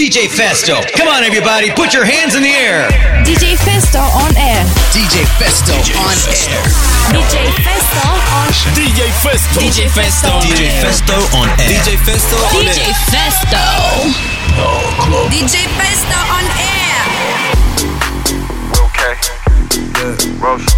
DJ Festo. Come on, everybody, put your hands in the air. DJ Festo on air. DJ Festo on air. DJ Festo on DJ Festo. DJ Festo. DJ Festo on air. DJ Festo on DJ Festo. DJ Festo on air. Okay. Yeah. Roche.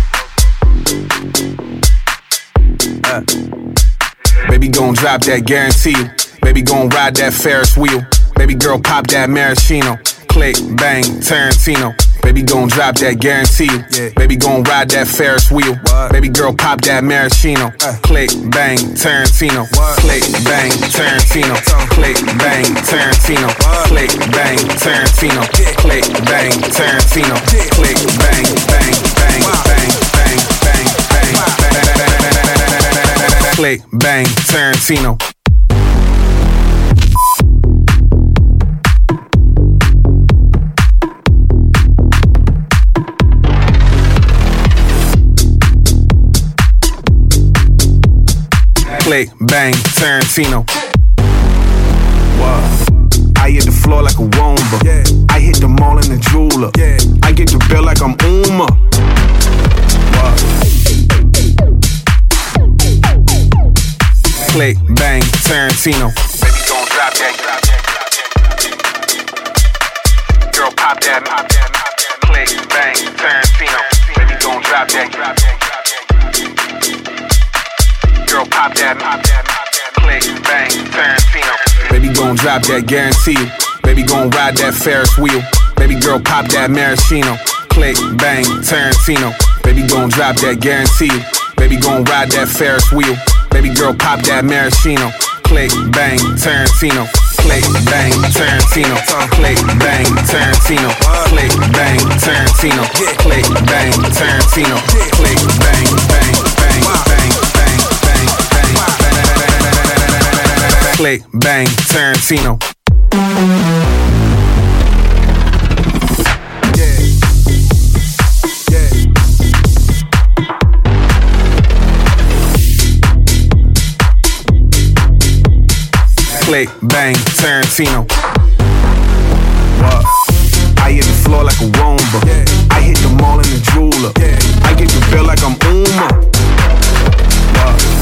Baby gon' drop that guarantee you. Baby gon' ride that Ferris wheel. Baby girl pop that maraschino. Click, bang, Tarantino. Baby gon' drop that guarantee you. Baby gon' ride that Ferris wheel. Baby girl pop that maraschino. Click, bang, Tarantino. Click, bang, Tarantino. Click, bang, Tarantino. Click, bang, Tarantino. Click, bang, Tarantino. Click, bang, bang, bang, bang, bang, bang, bang, bang. Click, bang, Tarantino. Click, bang, Tarantino. Wow. I hit the floor like a womba. I hit the mall in the jeweler. I get the bill like I'm Uma. Wow. Click, bang, Tarantino. Baby, gon' drop that. Girl, pop that. Click, bang, Tarantino. Baby, gon' drop that. Girl, pop that. Click, bang, Tarantino. Baby, gon' drop that, guarantee you. Baby, gon' ride that Ferris wheel. Baby girl, pop that maraschino. Click, bang, Tarantino. Baby, gon' drop that, guarantee you. Baby, gon' ride that Ferris wheel. Baby girl, pop that maraschino. Click, bang, Tarantino. Click, bang, Tarantino. Click, bang, Tarantino. Click, bang, Tarantino. Click, bang, Tarantino. Click, bang, bang, Click, bang, Tarantino. Click, bang, Tarantino. What? I hit the floor like a womba. I hit the mall in the jeweler. I get the bill like I'm Uma. What?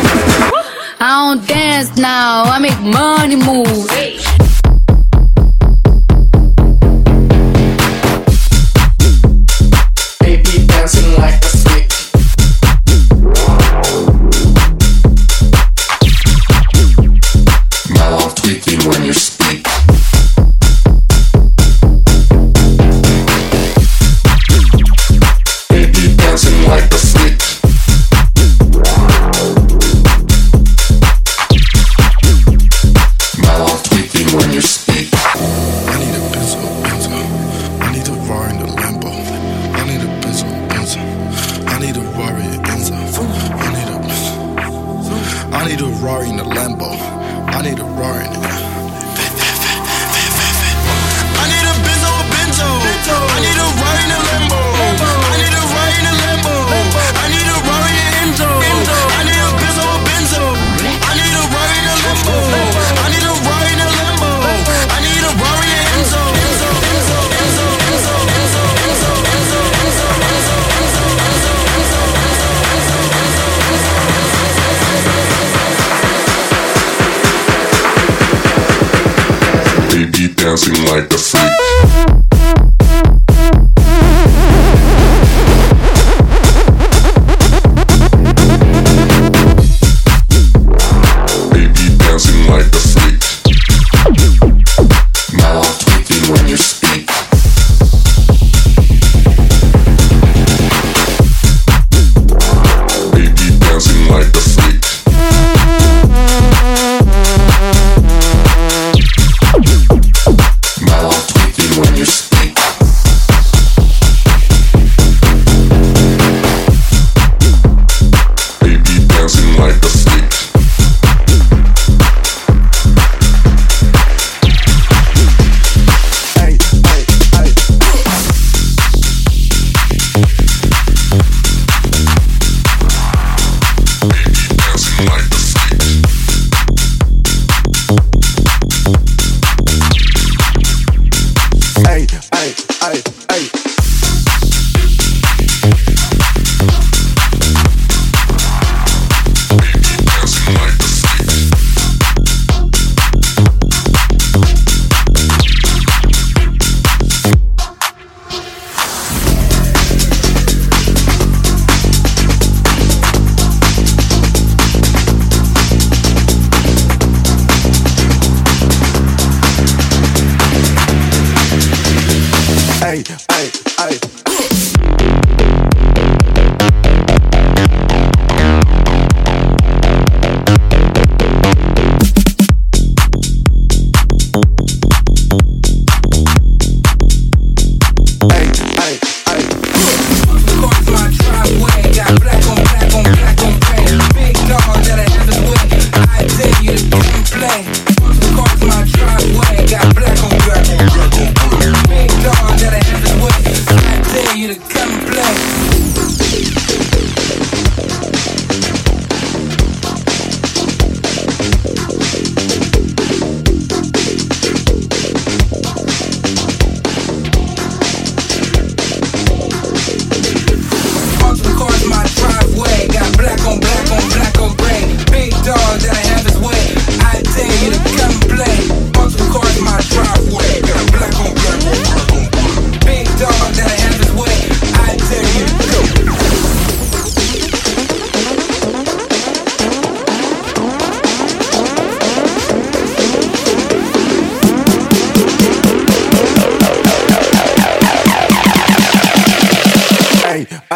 I don't dance now, I make money move.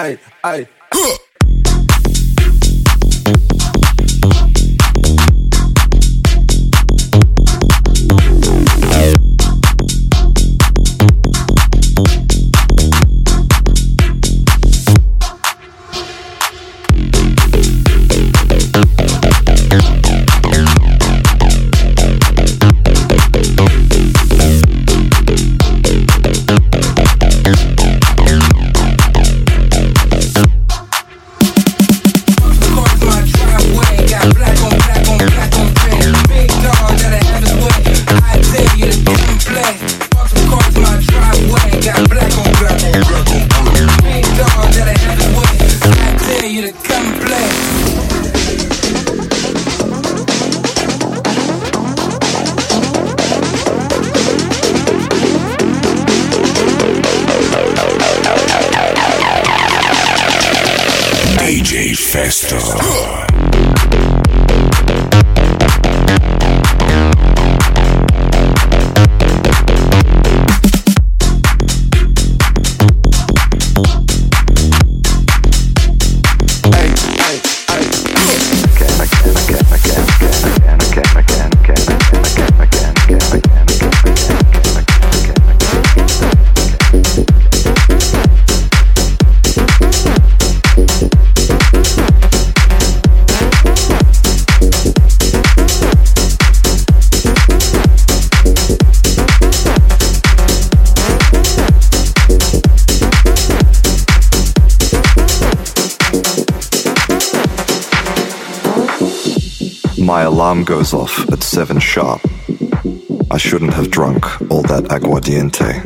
ai, ai, goes off at 7 sharp. I shouldn't have drunk all that aguardiente.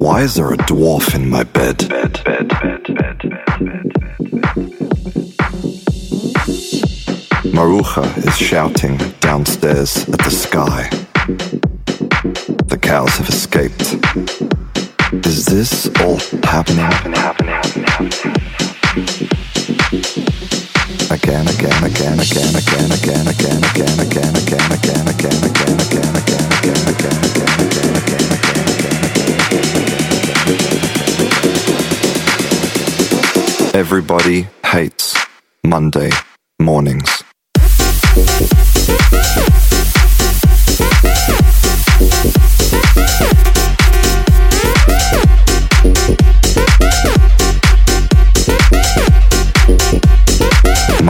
Why is there a dwarf in my bed, bed, bed, bed, Maruja is shouting downstairs at the sky. The cows have escaped. Is this all happening? happening, happening, happening, Everybody hates Monday mornings.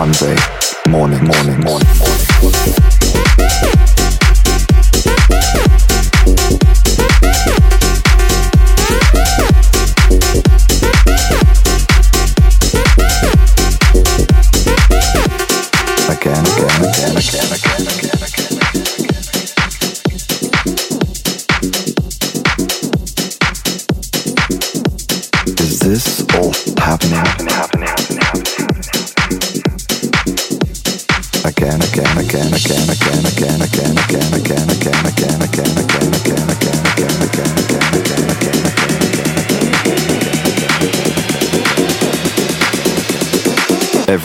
Monday morning, morning, morning, morning.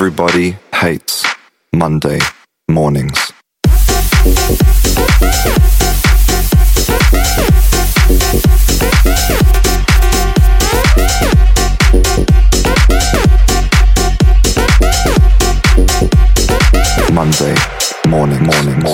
Everybody hates Monday mornings. Monday morning, morning, morning.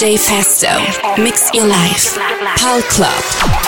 DJ Festo. Mix your life. Pal Club.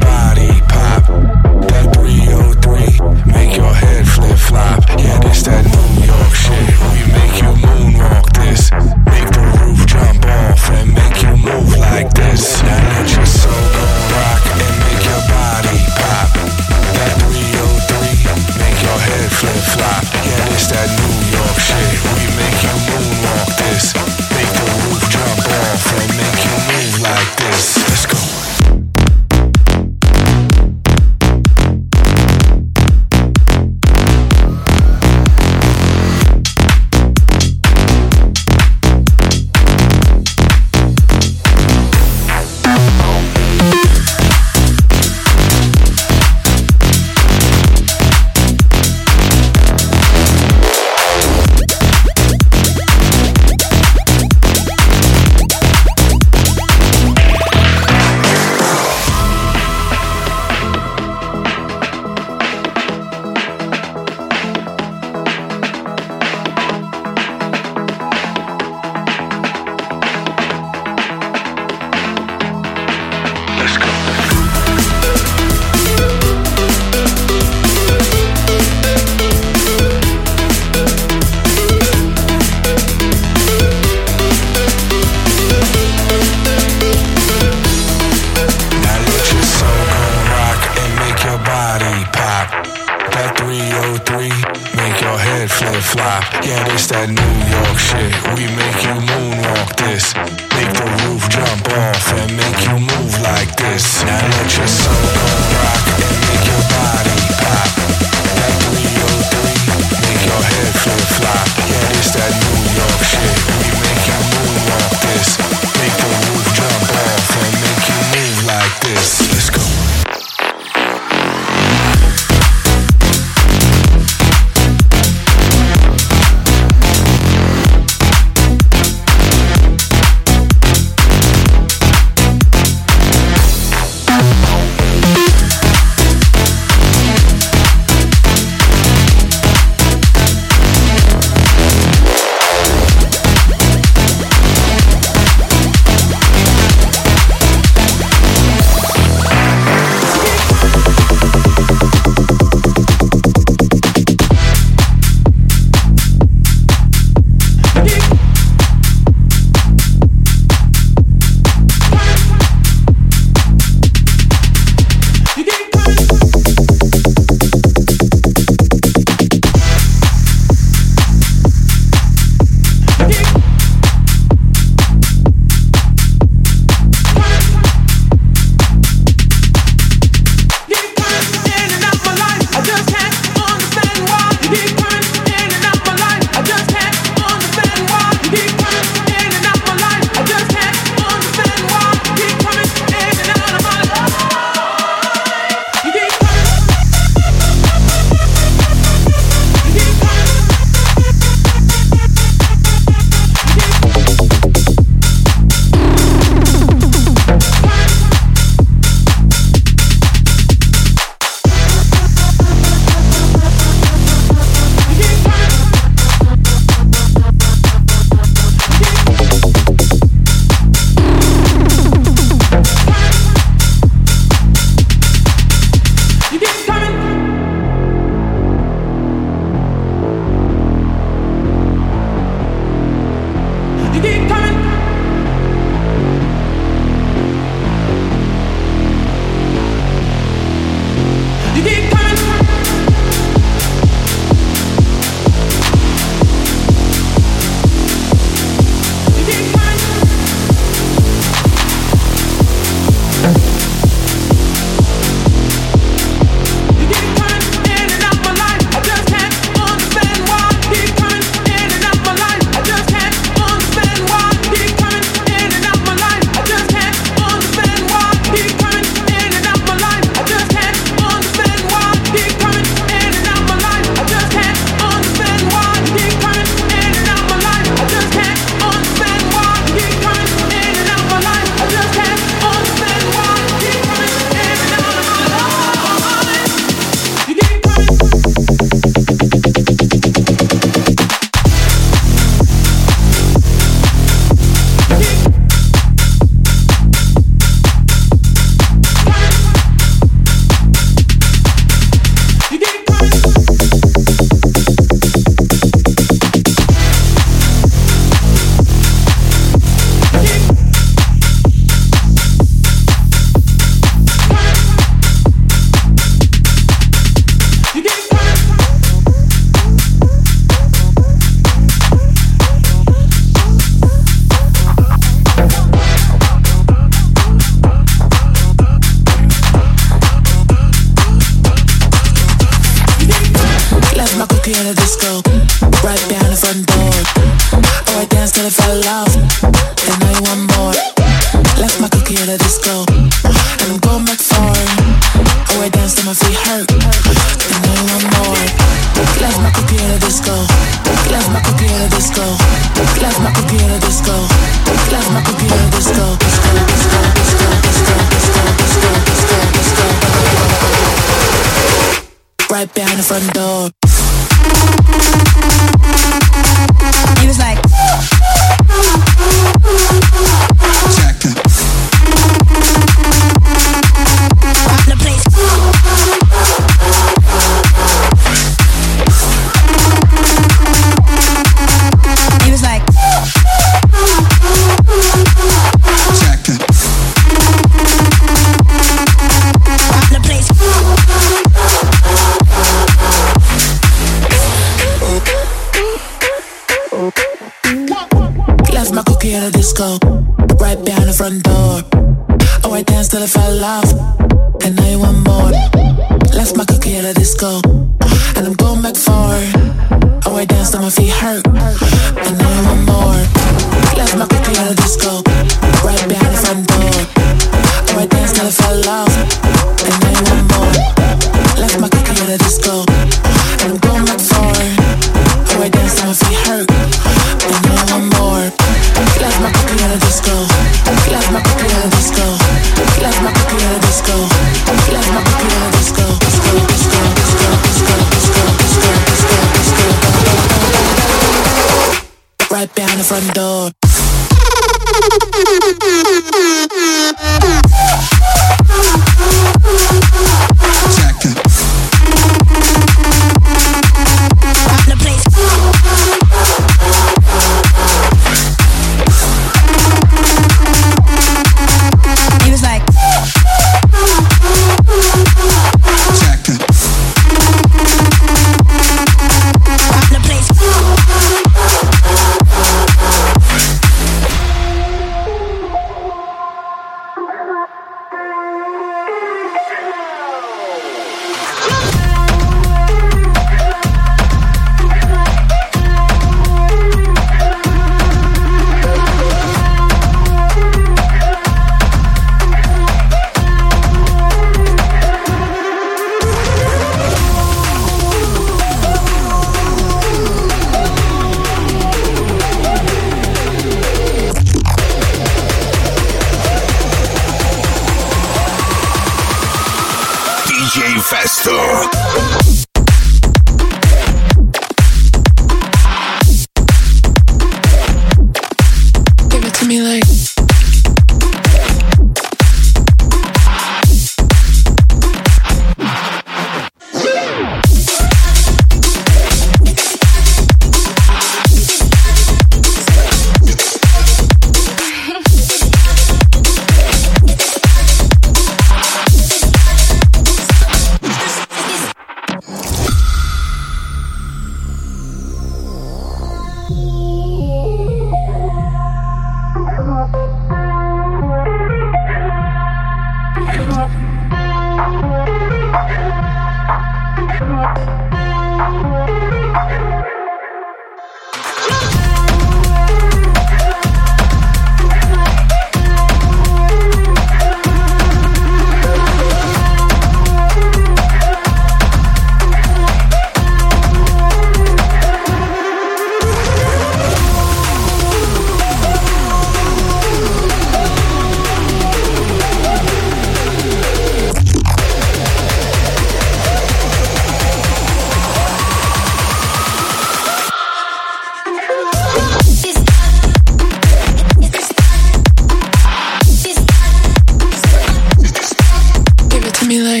me like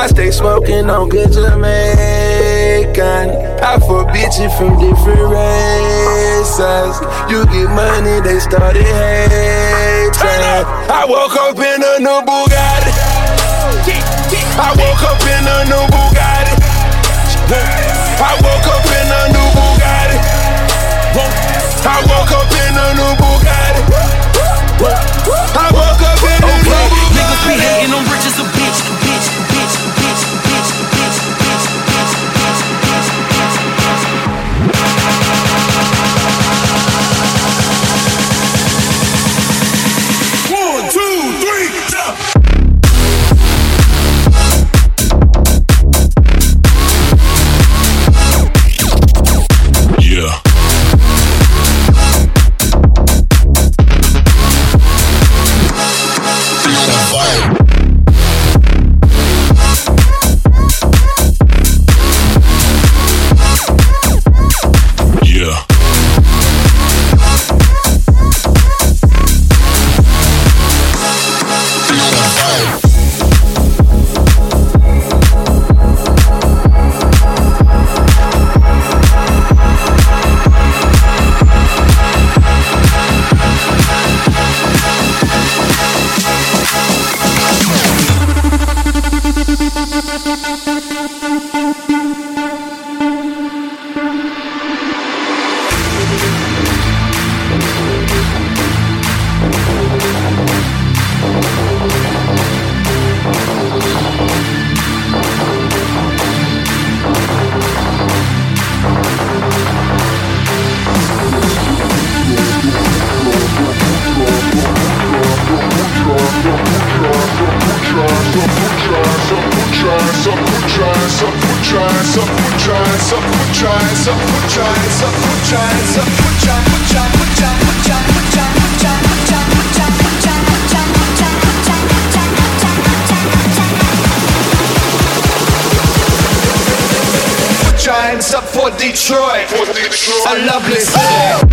I stay smoking on good Jamaican. I for bitches from different races. You get money, they started hating. I woke up in a new Bugatti. I woke up in a new Bugatti. I woke up. for Detroit. For Detroit. A lovely city.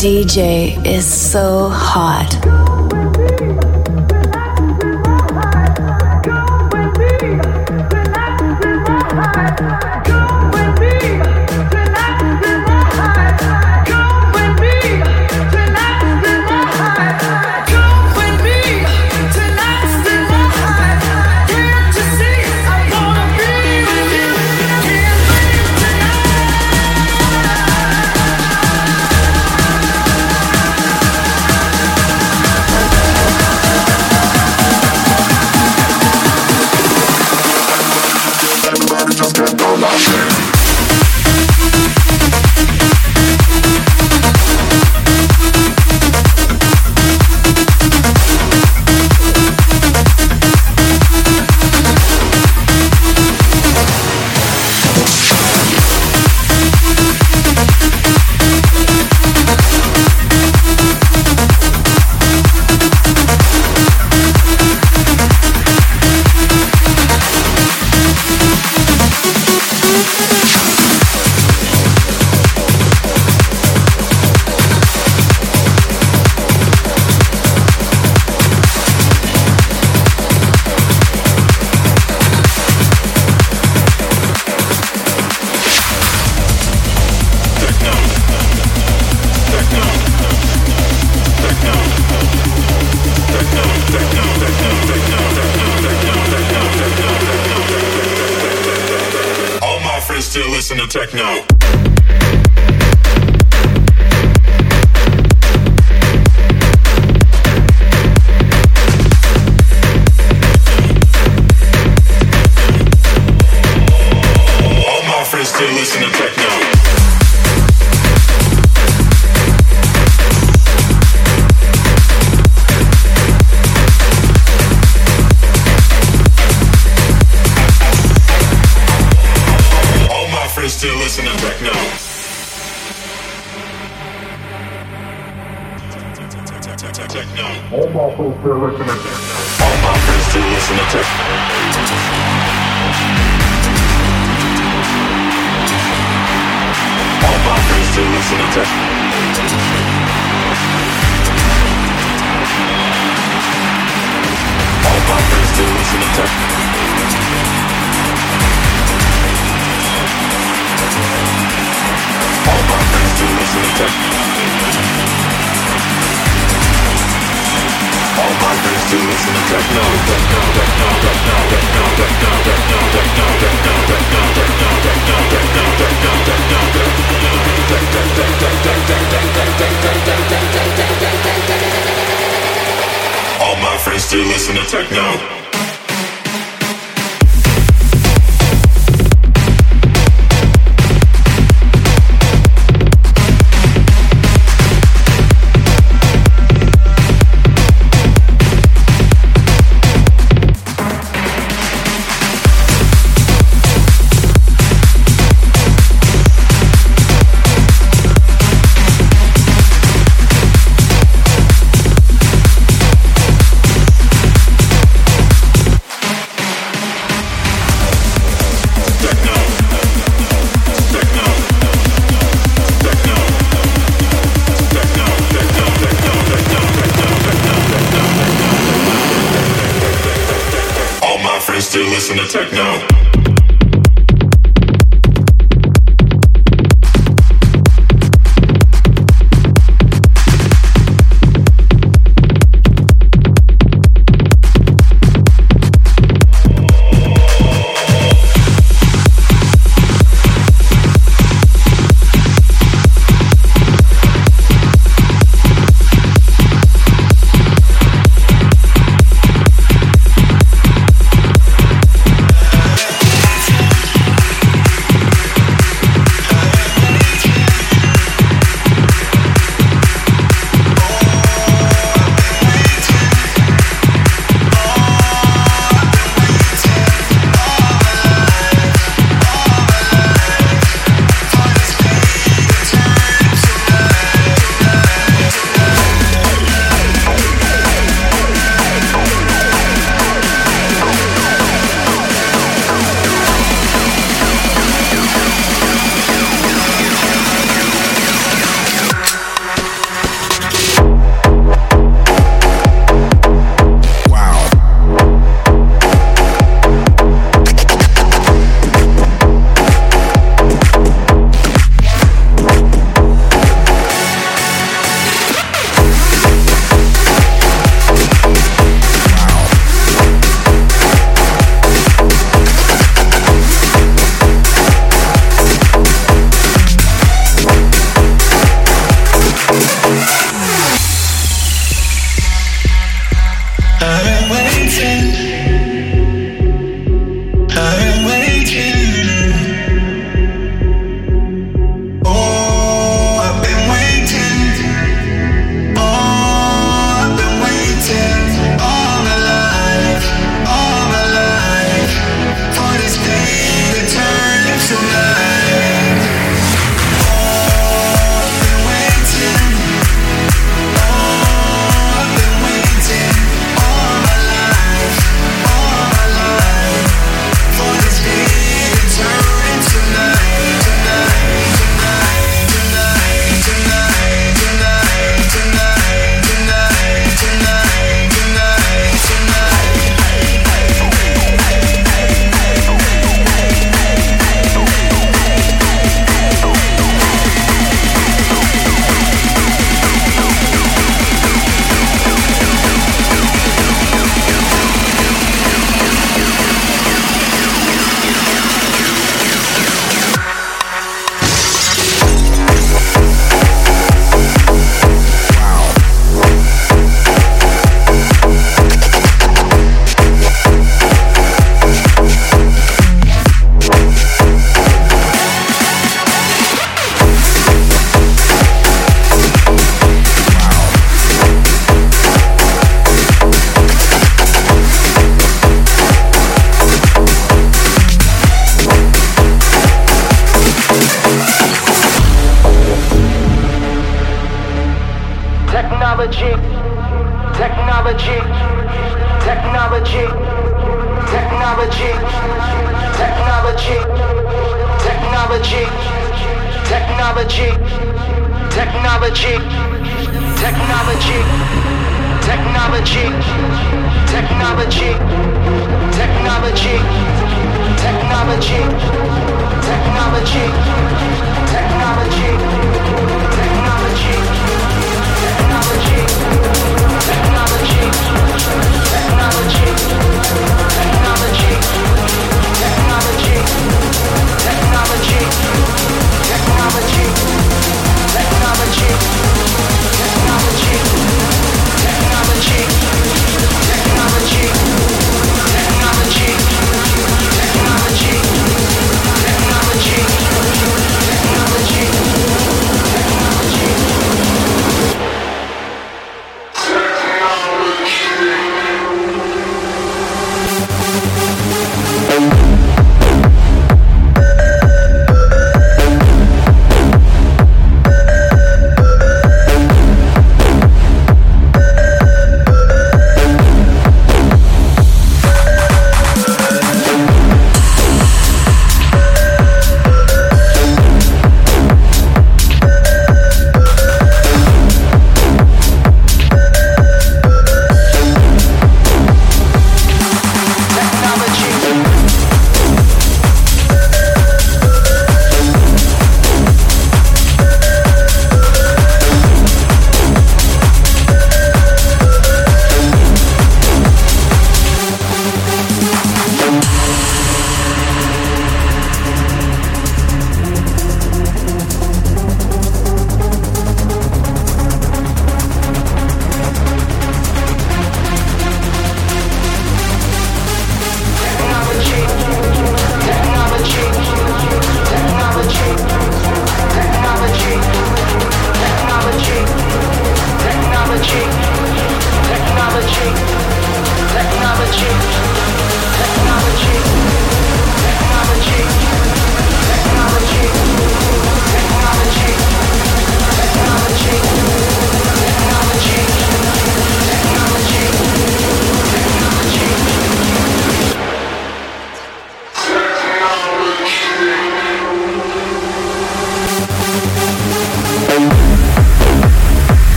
DJ is so hot. techno.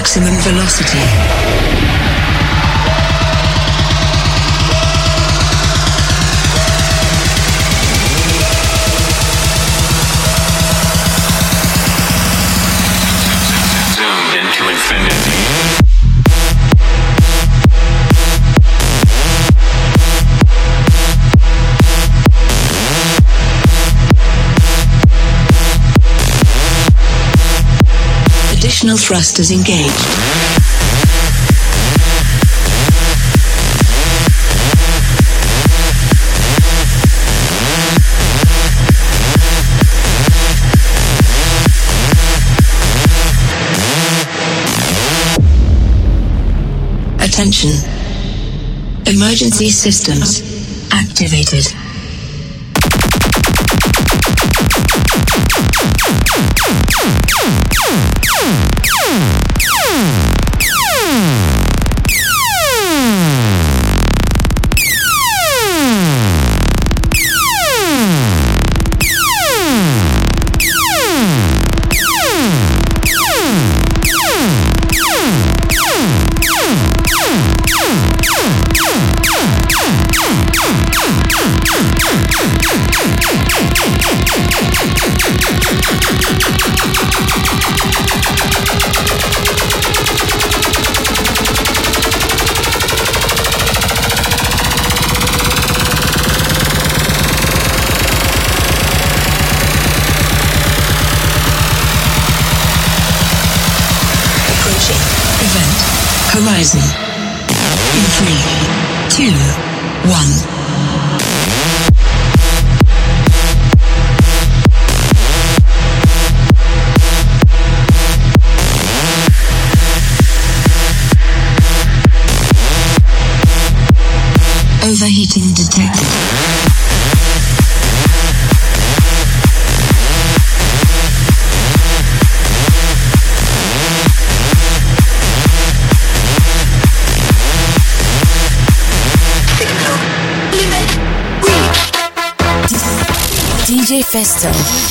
Maximum velocity. Additional thrusters engaged. Attention. Emergency systems activated. DJ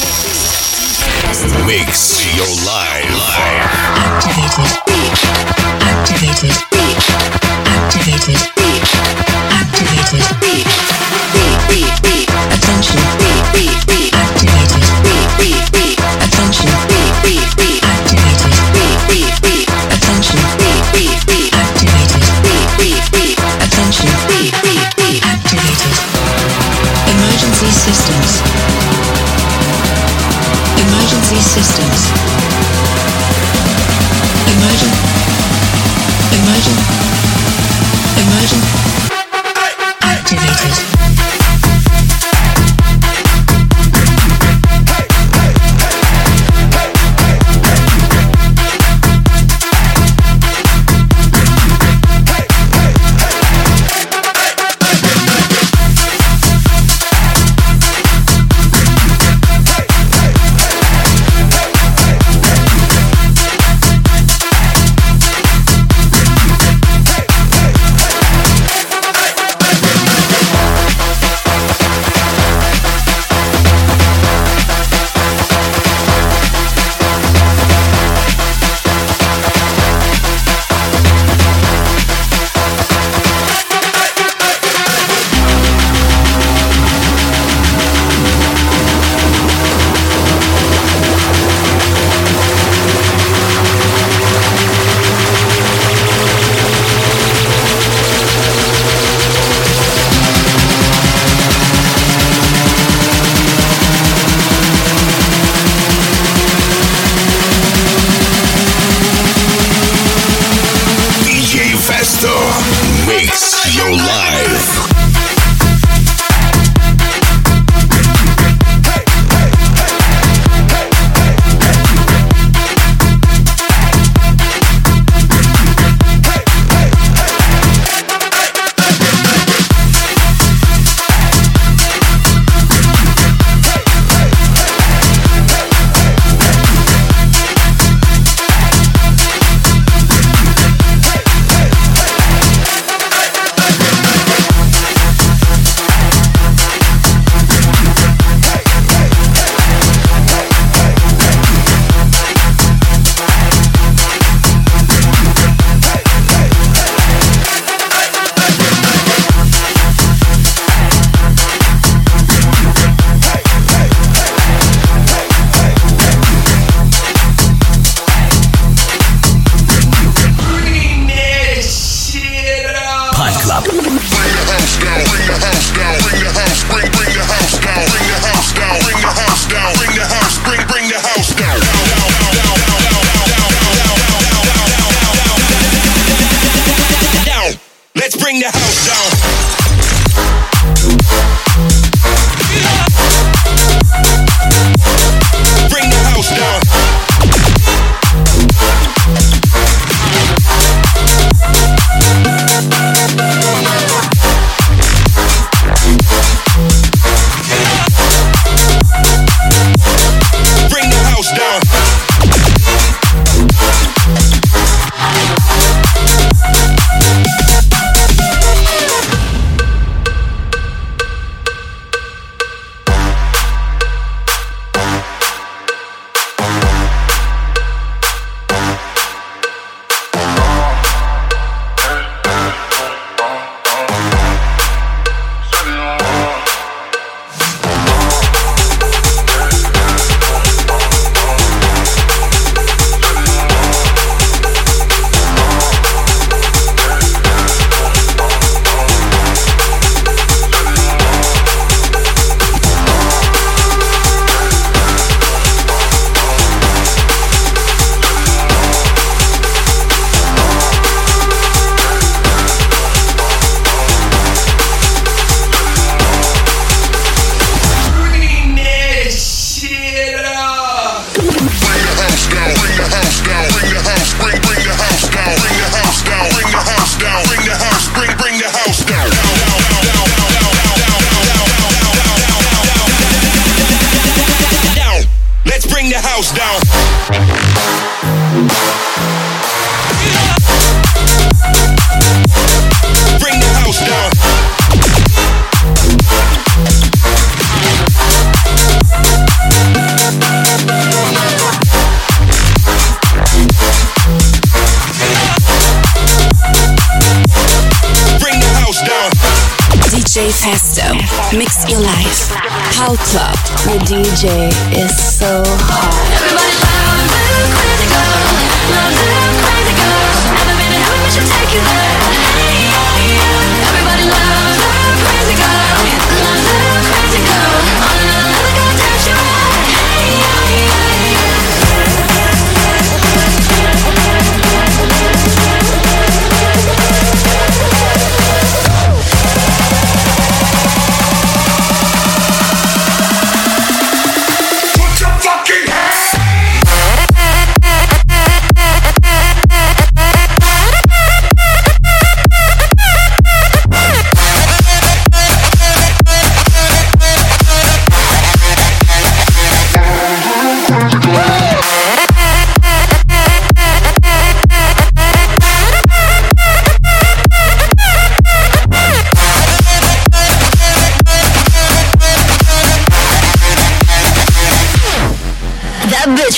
Festo, mix your life. Pal Club, the DJ is so hot.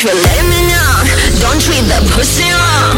Bitch let me know. Don't treat the pussy wrong.